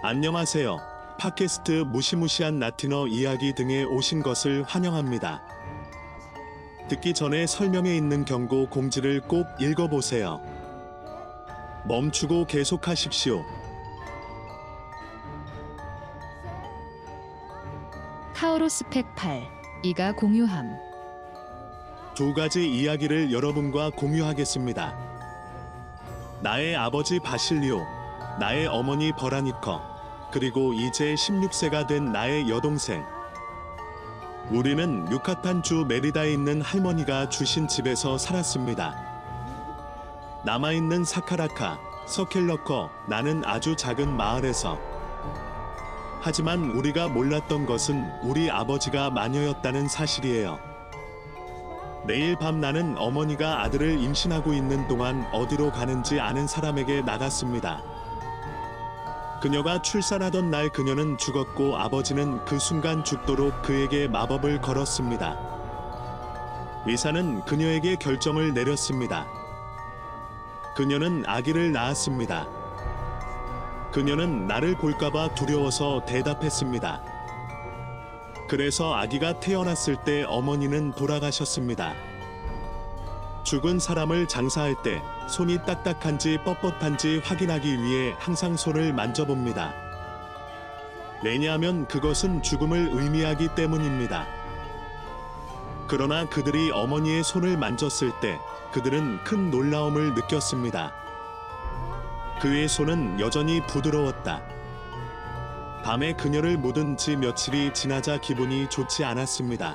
안녕하세요. 팟캐스트 무시무시한 라틴어 이야기 등에 오신 것을 환영합니다. 듣기 전에 설명에 있는 경고 공지를 꼭 읽어보세요. 멈추고 계속하십시오. 카오로스 팩 8. 이가 공유함. 두 가지 이야기를 여러분과 공유하겠습니다. 나의 아버지 바실리오, 나의 어머니 버라니커, 그리고 이제 16세가 된 나의 여동생. 우리는 유카탄주 메리다에 있는 할머니가 주신 집에서 살았습니다. 남아있는 사카라카, 서켈러커, 나는 아주 작은 마을에서. 하지만 우리가 몰랐던 것은 우리 아버지가 마녀였다는 사실이에요. 매일 밤 나는 어머니가 아들을 임신하고 있는 동안 어디로 가는지 아는 사람에게 나갔습니다. 그녀가 출산하던 날 그녀는 죽었고 아버지는 그 순간 죽도록 그에게 마법을 걸었습니다. 의사는 그녀에게 결정을 내렸습니다. 그녀는 아기를 낳았습니다. 그녀는 나를 볼까봐 두려워서 대답했습니다. 그래서 아기가 태어났을 때 어머니는 돌아가셨습니다. 죽은 사람을 장사할 때 손이 딱딱한지 뻣뻣한지 확인하기 위해 항상 손을 만져봅니다. 왜냐하면 그것은 죽음을 의미하기 때문입니다. 그러나 그들이 어머니의 손을 만졌을 때 그들은 큰 놀라움을 느꼈습니다. 그의 손은 여전히 부드러웠다. 밤에 그녀를 묻은 지 며칠이 지나자 기분이 좋지 않았습니다.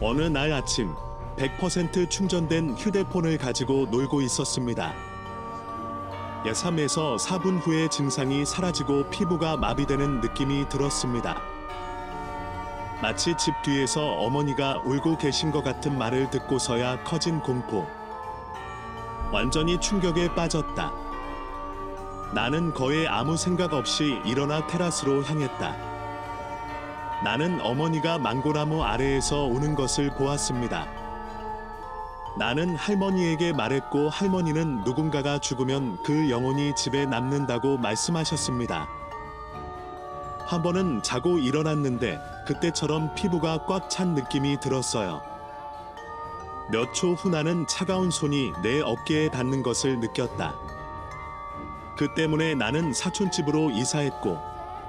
어느 날 아침 100% 충전된 휴대폰을 가지고 놀고 있었습니다. 3에서 4분 후에 증상이 사라지고 피부가 마비되는 느낌이 들었습니다. 마치 집 뒤에서 어머니가 울고 계신 것 같은 말을 듣고서야 커진 공포. 완전히 충격에 빠졌다. 나는 거의 아무 생각 없이 일어나 테라스로 향했다. 나는 어머니가 망고나무 아래에서 우는 것을 보았습니다. 나는 할머니에게 말했고 할머니는 누군가가 죽으면 그 영혼이 집에 남는다고 말씀하셨습니다. 한 번은 자고 일어났는데 그때처럼 피부가 꽉 찬 느낌이 들었어요. 몇 초 후 나는 차가운 손이 내 어깨에 닿는 것을 느꼈다. 그 때문에 나는 사촌집으로 이사했고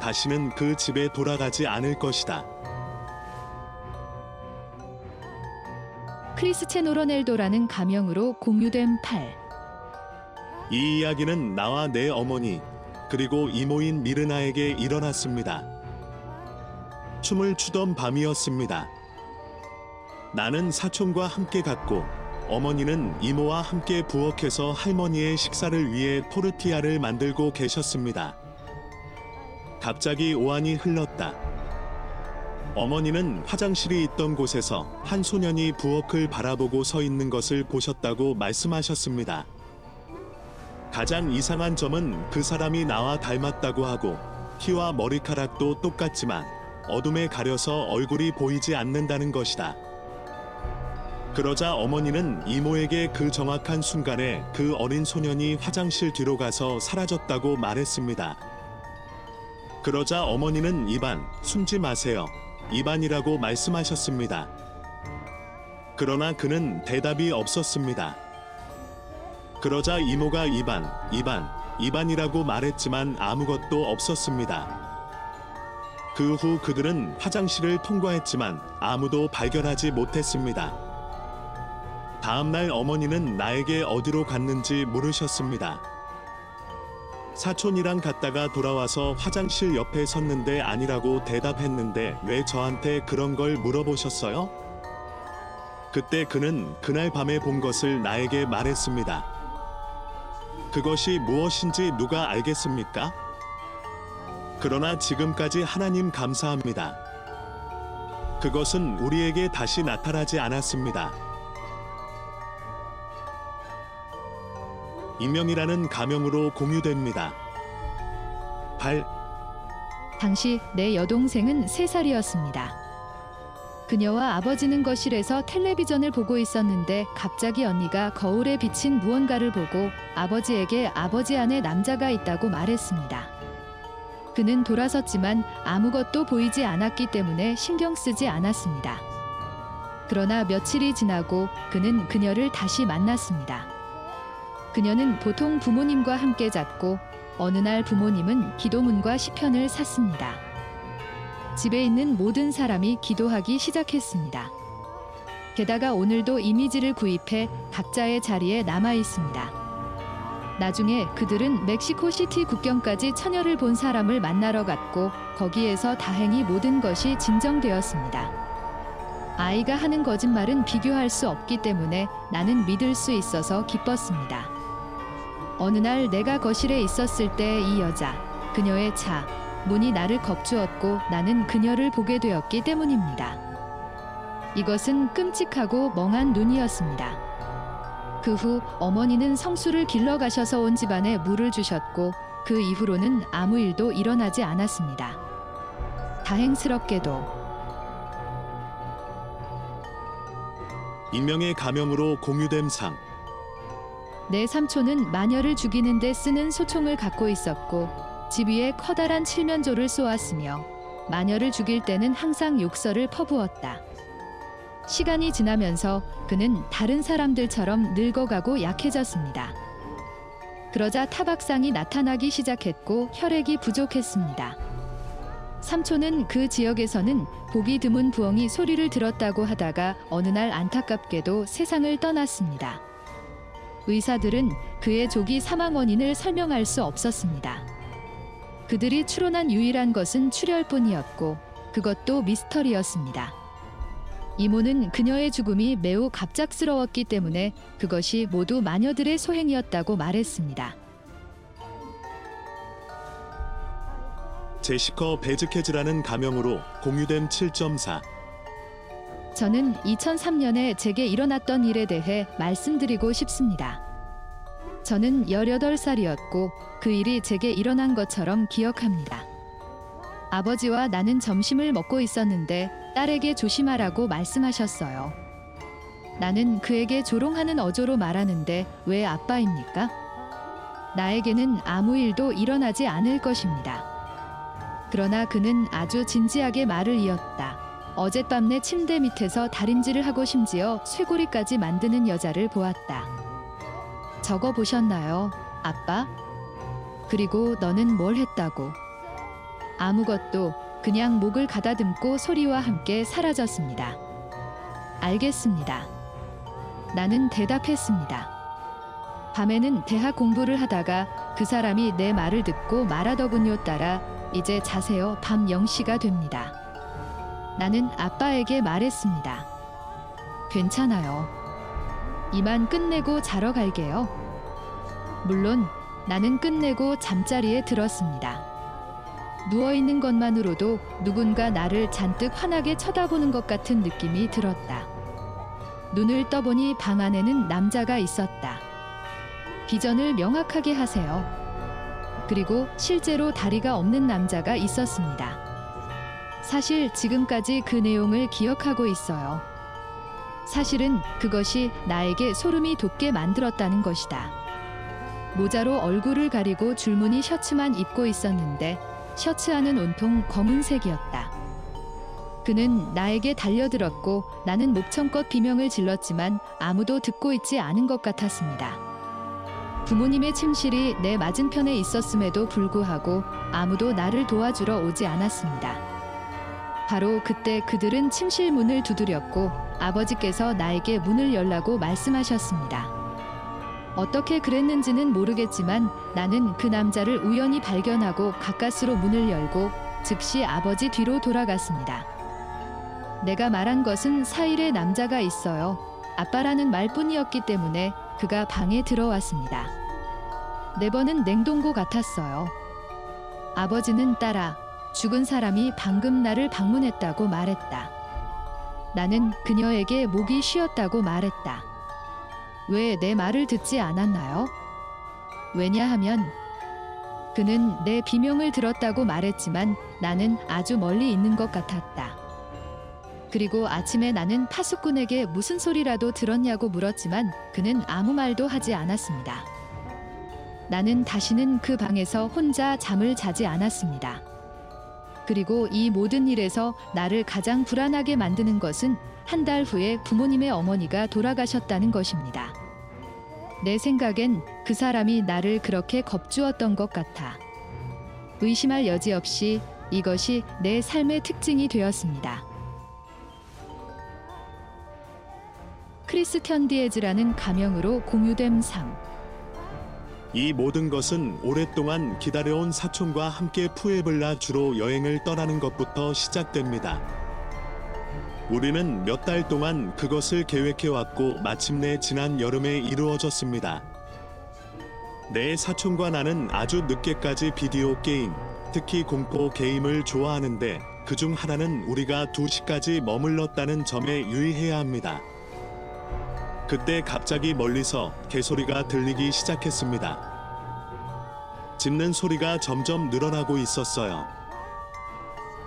다시는 그 집에 돌아가지 않을 것이다. 크리스체노 로넬도라는 가명으로 공유된 8. 이 이야기는 나와 내 어머니 그리고 이모인 미르나에게 일어났습니다. 춤을 추던 밤이었습니다. 나는 사촌과 함께 갔고 어머니는 이모와 함께 부엌에서 할머니의 식사를 위해 토르티아를 만들고 계셨습니다. 갑자기 오한이 흘렀다. 어머니는 화장실이 있던 곳에서 한 소년이 부엌을 바라보고 서 있는 것을 보셨다고 말씀하셨습니다. 가장 이상한 점은 그 사람이 나와 닮았다고 하고 키와 머리카락도 똑같지만 어둠에 가려서 얼굴이 보이지 않는다는 것이다. 그러자 어머니는 이모에게 그 정확한 순간에 그 어린 소년이 화장실 뒤로 가서 사라졌다고 말했습니다. 그러자 어머니는 입안, 숨지 마세요. 입안이라고 말씀하셨습니다. 그러나 그는 대답이 없었습니다. 그러자 이모가 입안, 입안, 입안이라고 말했지만 아무것도 없었습니다. 그 후 그들은 화장실을 통과했지만 아무도 발견하지 못했습니다. 다음날 어머니는 나에게 어디로 갔는지 물으셨습니다. 사촌이랑 갔다가 돌아와서 화장실 옆에 섰는데 아니라고 대답했는데 왜 저한테 그런 걸 물어보셨어요? 그때 그는 그날 밤에 본 것을 나에게 말했습니다. 그것이 무엇인지 누가 알겠습니까? 그러나 지금까지 하나님 감사합니다. 그것은 우리에게 다시 나타나지 않았습니다. 익명이라는 가명으로 공유됩니다. 8. 당시 내 여동생은 3살이었습니다. 그녀와 아버지는 거실에서 텔레비전을 보고 있었는데 갑자기 언니가 거울에 비친 무언가를 보고 아버지에게 아버지 안에 남자가 있다고 말했습니다. 그는 돌아섰지만 아무것도 보이지 않았기 때문에 신경 쓰지 않았습니다. 그러나 며칠이 지나고 그는 그녀를 다시 만났습니다. 그녀는 보통 부모님과 함께 잤고 어느 날 부모님은 기도문과 시편을 샀습니다. 집에 있는 모든 사람이 기도하기 시작했습니다. 게다가 오늘도 이미지를 구입해 각자의 자리에 남아 있습니다. 나중에 그들은 멕시코 시티 국경까지 처녀를 본 사람을 만나러 갔고 거기에서 다행히 모든 것이 진정되었습니다. 아이가 하는 거짓말은 비교할 수 없기 때문에 나는 믿을 수 있어서 기뻤습니다. 어느 날 내가 거실에 있었을 때 이 여자, 그녀의 차, 문이 나를 겁주었고 나는 그녀를 보게 되었기 때문입니다. 이것은 끔찍하고 멍한 눈이었습니다. 그 후 어머니는 성수를 길러 가셔서 온 집안에 물을 주셨고 그 이후로는 아무 일도 일어나지 않았습니다. 다행스럽게도 인명의 가명으로 공유된 상. 내 삼촌은 마녀를 죽이는 데 쓰는 소총을 갖고 있었고 집 위에 커다란 칠면조를 쏘았으며 마녀를 죽일 때는 항상 욕설을 퍼부었다. 시간이 지나면서 그는 다른 사람들처럼 늙어가고 약해졌습니다. 그러자 타박상이 나타나기 시작했고 혈액이 부족했습니다. 삼촌은 그 지역에서는 보기 드문 부엉이 소리를 들었다고 하다가 어느 날 안타깝게도 세상을 떠났습니다. 의사들은 그의 조기 사망 원인을 설명할 수 없었습니다. 그들이 추론한 유일한 것은 출혈뿐이었고 그것도 미스터리였습니다. 이모는 그녀의 죽음이 매우 갑작스러웠기 때문에 그것이 모두 마녀들의 소행이었다고 말했습니다. 제시커 베즈케즈라는 가명으로 공유된 7.4. 저는 2003년에 제게 일어났던 일에 대해 말씀드리고 싶습니다. 저는 18살이었고 그 일이 제게 일어난 것처럼 기억합니다. 아버지와 나는 점심을 먹고 있었는데 딸에게 조심하라고 말씀하셨어요. 나는 그에게 조롱하는 어조로 말하는데 왜 아빠입니까? 나에게는 아무 일도 일어나지 않을 것입니다. 그러나 그는 아주 진지하게 말을 이었다. 어젯밤 내 침대 밑에서 다림질을 하고 심지어 쇠고리까지 만드는 여자를 보았다. 저거 보셨나요, 아빠? 그리고 너는 뭘 했다고? 아무것도 그냥 목을 가다듬고 소리와 함께 사라졌습니다. 알겠습니다. 나는 대답했습니다. 밤에는 대학 공부를 하다가 그 사람이 내 말을 듣고 말하더군요 따라 이제 자세요 밤 0시가 됩니다. 나는 아빠에게 말했습니다. 괜찮아요. 이만 끝내고 자러 갈게요. 물론 나는 끝내고 잠자리에 들었습니다. 누워 있는 것만으로도 누군가 나를 잔뜩 환하게 쳐다보는 것 같은 느낌이 들었다. 눈을 떠보니 방 안에는 남자가 있었다. 비전을 명확하게 하세요. 그리고 실제로 다리가 없는 남자가 있었습니다. 사실 지금까지 그 내용을 기억하고 있어요. 사실은 그것이 나에게 소름이 돋게 만들었다는 것이다. 모자로 얼굴을 가리고 줄무늬 셔츠만 입고 있었는데 셔츠 안은 온통 검은색이었다. 그는 나에게 달려들었고 나는 목청껏 비명을 질렀지만 아무도 듣고 있지 않은 것 같았습니다. 부모님의 침실이 내 맞은편에 있었음에도 불구하고 아무도 나를 도와주러 오지 않았습니다. 바로 그때 그들은 침실 문을 두드렸고 아버지께서 나에게 문을 열라고 말씀하셨습니다. 어떻게 그랬는지는 모르겠지만 나는 그 남자를 우연히 발견하고 가까스로 문을 열고 즉시 아버지 뒤로 돌아갔습니다. 내가 말한 것은 사일에 남자가 있어요. 아빠라는 말뿐이었기 때문에 그가 방에 들어왔습니다. 네 번은 냉동고 같았어요. 아버지는 따라 죽은 사람이 방금 나를 방문했다고 말했다. 나는 그녀에게 목이 쉬었다고 말했다. 왜 내 말을 듣지 않았나요? 왜냐하면 그는 내 비명을 들었다고 말했지만 나는 아주 멀리 있는 것 같았다. 그리고 아침에 나는 파수꾼에게 무슨 소리라도 들었냐고 물었지만 그는 아무 말도 하지 않았습니다. 나는 다시는 그 방에서 혼자 잠을 자지 않았습니다. 그리고 이 모든 일에서 나를 가장 불안하게 만드는 것은 한 달 후에 부모님의 어머니가 돌아가셨다는 것입니다. 내 생각엔 그 사람이 나를 그렇게 겁주었던 것 같아. 의심할 여지 없이 이것이 내 삶의 특징이 되었습니다. 크리스천 디에즈라는 가명으로 공유됨 삶. 이 모든 것은 오랫동안 기다려온 사촌과 함께 푸에블라 주로 여행을 떠나는 것부터 시작됩니다. 우리는 몇 달 동안 그것을 계획해 왔고 마침내 지난 여름에 이루어졌습니다. 내 사촌과 나는 아주 늦게까지 비디오 게임, 특히 공포 게임을 좋아하는데 그중 하나는 우리가 2시까지 머물렀다는 점에 유의해야 합니다. 그때 갑자기 멀리서 개소리가 들리기 시작했습니다. 짖는 소리가 점점 늘어나고 있었어요.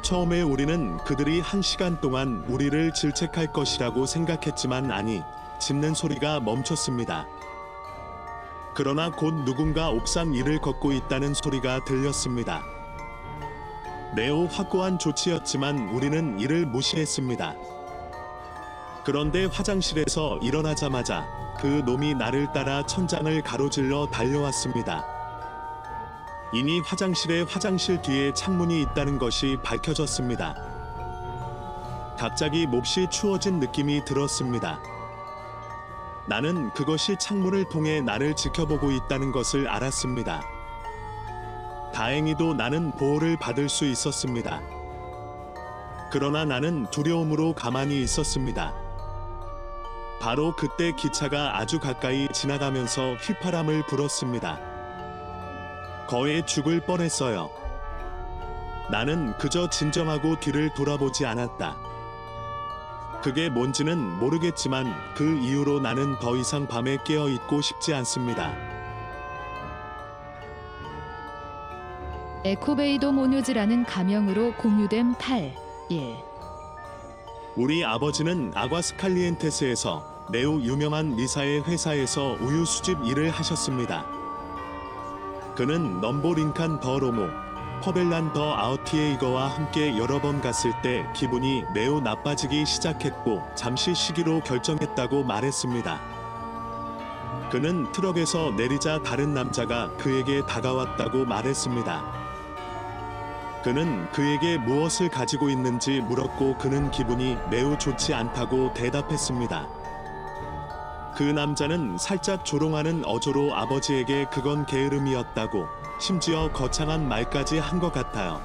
처음에 우리는 그들이 한 시간 동안 우리를 질책할 것이라고 생각했지만 아니, 짖는 소리가 멈췄습니다. 그러나 곧 누군가 옥상 위를 걷고 있다는 소리가 들렸습니다. 매우 확고한 조치였지만 우리는 이를 무시했습니다. 그런데 화장실에서 일어나자마자 그 놈이 나를 따라 천장을 가로질러 달려왔습니다. 이니 화장실에 화장실 뒤에 창문이 있다는 것이 밝혀졌습니다. 갑자기 몹시 추워진 느낌이 들었습니다. 나는 그것이 창문을 통해 나를 지켜보고 있다는 것을 알았습니다. 다행히도 나는 보호를 받을 수 있었습니다. 그러나 나는 두려움으로 가만히 있었습니다. 바로 그때 기차가 아주 가까이 지나가면서 휘파람을 불었습니다. 거의 죽을 뻔했어요. 나는 그저 진정하고 뒤를 돌아보지 않았다. 그게 뭔지는 모르겠지만 그 이후로 나는 더 이상 밤에 깨어 있고 싶지 않습니다. 에코베이도 모뉴즈라는 가명으로 공유됨 탈 1. 우리 아버지는 아과스칼리엔테스에서 매우 유명한 리사의 회사에서 우유 수집 일을 하셨습니다. 그는 넘보 링칸 더 로모, 퍼벨란 더 아우티에이거와 함께 여러 번 갔을 때 기분이 매우 나빠지기 시작했고 잠시 쉬기로 결정했다고 말했습니다. 그는 트럭에서 내리자 다른 남자가 그에게 다가왔다고 말했습니다. 그는 그에게 무엇을 가지고 있는지 물었고 그는 기분이 매우 좋지 않다고 대답했습니다. 그 남자는 살짝 조롱하는 어조로 아버지에게 그건 게으름이었다고 심지어 거창한 말까지 한 것 같아요.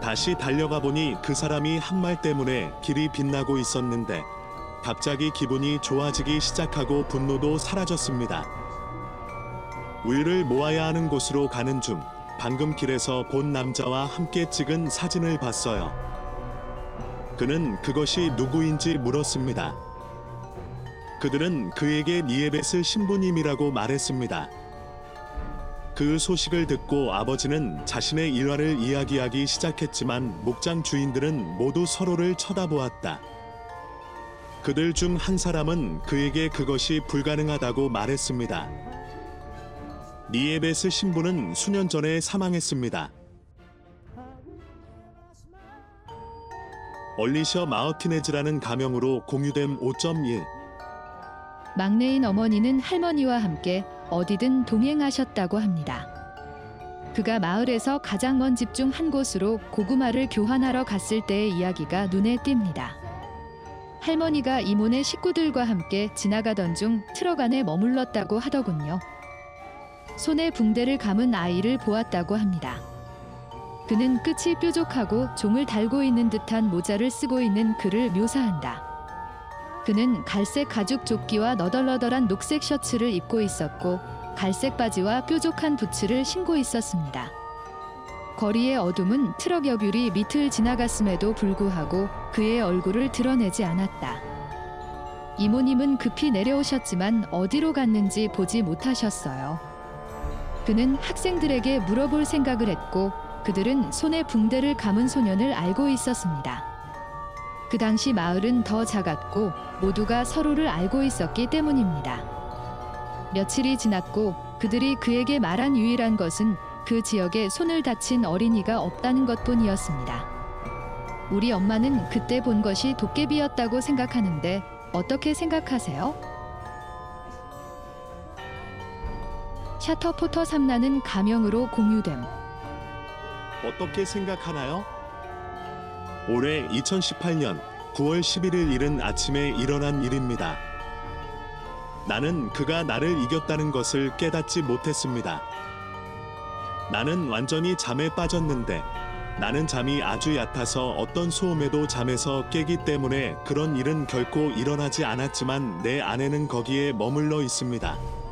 다시 달려가 보니 그 사람이 한 말 때문에 길이 빛나고 있었는데 갑자기 기분이 좋아지기 시작하고 분노도 사라졌습니다. 우유를 모아야 하는 곳으로 가는 중 방금 길에서 본 남자와 함께 찍은 사진을 봤어요. 그는 그것이 누구인지 물었습니다. 그들은 그에게 니에벳의 신부님이라고 말했습니다. 그 소식을 듣고 아버지는 자신의 일화를 이야기하기 시작했지만 목장 주인들은 모두 서로를 쳐다보았다. 그들 중 한 사람은 그에게 그것이 불가능하다고 말했습니다. 니에벳의 신부는 수년 전에 사망했습니다. 얼리셔 마우티네즈라는 가명으로 공유된 5.1 막내인 어머니는 할머니와 함께 어디든 동행하셨다고 합니다. 그가 마을에서 가장 먼 집 중 한 곳으로 고구마를 교환하러 갔을 때의 이야기가 눈에 띕니다. 할머니가 이모네 식구들과 함께 지나가던 중 트럭 안에 머물렀다고 하더군요. 손에 붕대를 감은 아이를 보았다고 합니다. 그는 끝이 뾰족하고 종을 달고 있는 듯한 모자를 쓰고 있는 그를 묘사한다. 그는 갈색 가죽 조끼와 너덜너덜한 녹색 셔츠를 입고 있었고 갈색 바지와 뾰족한 부츠를 신고 있었습니다. 거리의 어둠은 트럭 여귤이 밑을 지나갔음에도 불구하고 그의 얼굴을 드러내지 않았다. 이모님은 급히 내려오셨지만 어디로 갔는지 보지 못하셨어요. 그는 학생들에게 물어볼 생각을 했고 그들은 손에 붕대를 감은 소년을 알고 있었습니다. 그 당시 마을은 더 작았고 모두가 서로를 알고 있었기 때문입니다. 며칠이 지났고 그들이 그에게 말한 유일한 것은 그 지역에 손을 다친 어린이가 없다는 것뿐이었습니다. 우리 엄마는 그때 본 것이 도깨비였다고 생각하는데 어떻게 생각하세요? 샤터포터 삼라는 가명으로 공유됨. 어떻게 생각하나요? 올해 2018년 9월 11일 이른 아침에 일어난 일입니다. 나는 그가 나를 이겼다는 것을 깨닫지 못했습니다. 나는 완전히 잠에 빠졌는데 나는 잠이 아주 얕아서 어떤 소음에도 잠에서 깨기 때문에 그런 일은 결코 일어나지 않았지만 내 아내는 거기에 머물러 있습니다.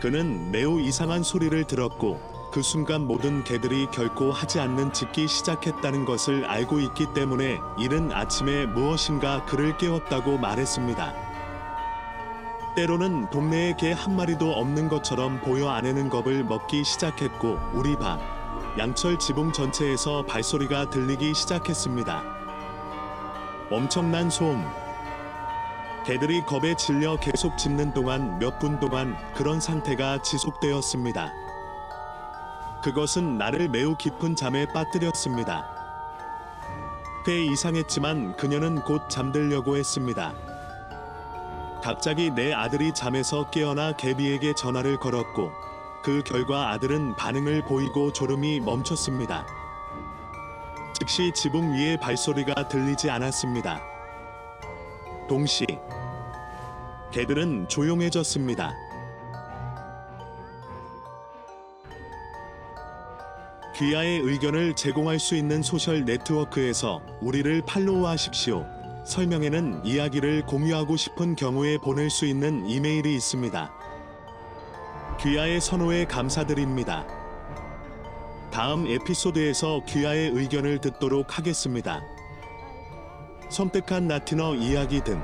그는 매우 이상한 소리를 들었고 그 순간 모든 개들이 결코 하지 않는 짖기 시작했다는 것을 알고 있기 때문에 이른 아침에 무엇인가 그를 깨웠다고 말했습니다. 때로는 동네에 개 한 마리도 없는 것처럼 보여 아내는 겁을 먹기 시작했고 우리 방 양철 지붕 전체에서 발소리가 들리기 시작했습니다. 엄청난 소음. 개들이 겁에 질려 계속 짖는 동안 몇 분 동안 그런 상태가 지속되었습니다. 그것은 나를 매우 깊은 잠에 빠뜨렸습니다. 꽤 이상했지만 그녀는 곧 잠들려고 했습니다. 갑자기 내 아들이 잠에서 깨어나 개비에게 전화를 걸었고 그 결과 아들은 반응을 보이고 졸음이 멈췄습니다. 즉시 지붕 위에 발소리가 들리지 않았습니다. 동시 개들은 조용해졌습니다. 귀하의 의견을 제공할 수 있는 소셜 네트워크에서 우리를 팔로우하십시오. 설명에는 이야기를 공유하고 싶은 경우에 보낼 수 있는 이메일이 있습니다. 귀하의 선호에 감사드립니다. 다음 에피소드에서 귀하의 의견을 듣도록 하겠습니다. 섬뜩한 라틴어 이야기 등